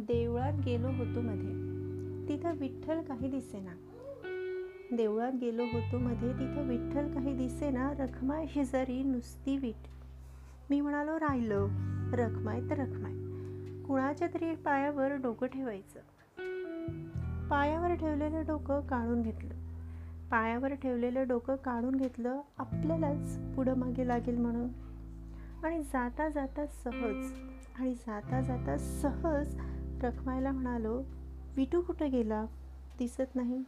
देवळात गेलो होतो मध्ये. तिथं विठ्ठल काही दिसेना. देवळात गेलो होतो मध्ये तिथं विठ्ठल काही दिसेना रखमाय शेजारी नुसती वीट. मी म्हणालो राहिलं. रखमाय तर रखमाय. कुणाच्या तरी पायावर डोकं ठेवायचं. पायावर ठेवलेलं डोकं काढून घेतलं. पायावर ठेवलेलं डोकं काढून घेतलं आपल्यालाच पुढं मागे लागेल म्हणून. आणि जाता जाता सहज आणि जाता जाता सहज रखमायला म्हणालो विटू कुठं गेला? दिसत नाही.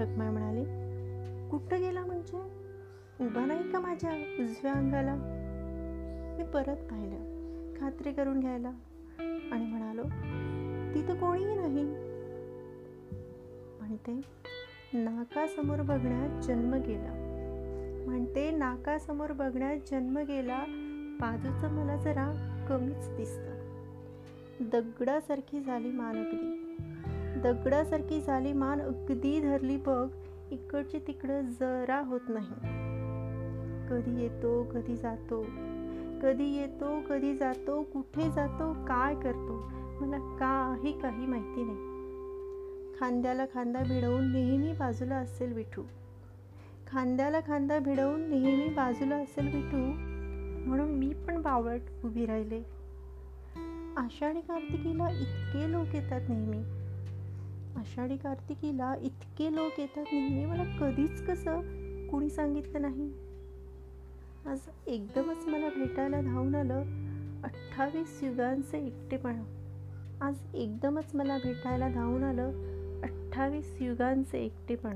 रखमाय म्हणाले कुठं गेला म्हणजे? उभा नाही का माझ्या उजव्या अंगाला? मी परत पाहिलं खात्री करून घ्यायला आणि म्हणालो तिथं कोणीही नाही. म्हणते नाकासमोर बघण्यात जन्म गेला. म्हणते नाकासमोर बघण्यात जन्म गेला बाजूचं मला जरा कमीच दिसतं. दगडासारखी झाली मान अगदी. दगडासारखी झाली मान अगदी धरली बघ इकडची तिकडं जरा होत नाही. कधी येतो कधी जातो. कधी येतो कधी जातो कुठे जातो काय करतो मला काही काही माहिती नाही. खांद्याला खांदा भिडवून नेहमी बाजूला असेल विठू. खांद्याला खांदा भिडवून नेहमी बाजूला असेल विठू म्हणून मी पण बावळट उभी राहिले. आषाढी कार्तिकीला इतके लोक येतात नेहमी. आषाढी कार्तिकीला इतके लोक येतात नेहमी. मला कधीच कसं कुणी सांगितलं नाही. आज एकदमच मला भेटायला धावून आलं अठ्ठावीस युगांचे एकटेपणा. आज एकदमच मला भेटायला धावून आलं अठ्ठावीस युगांचे एकटेपण.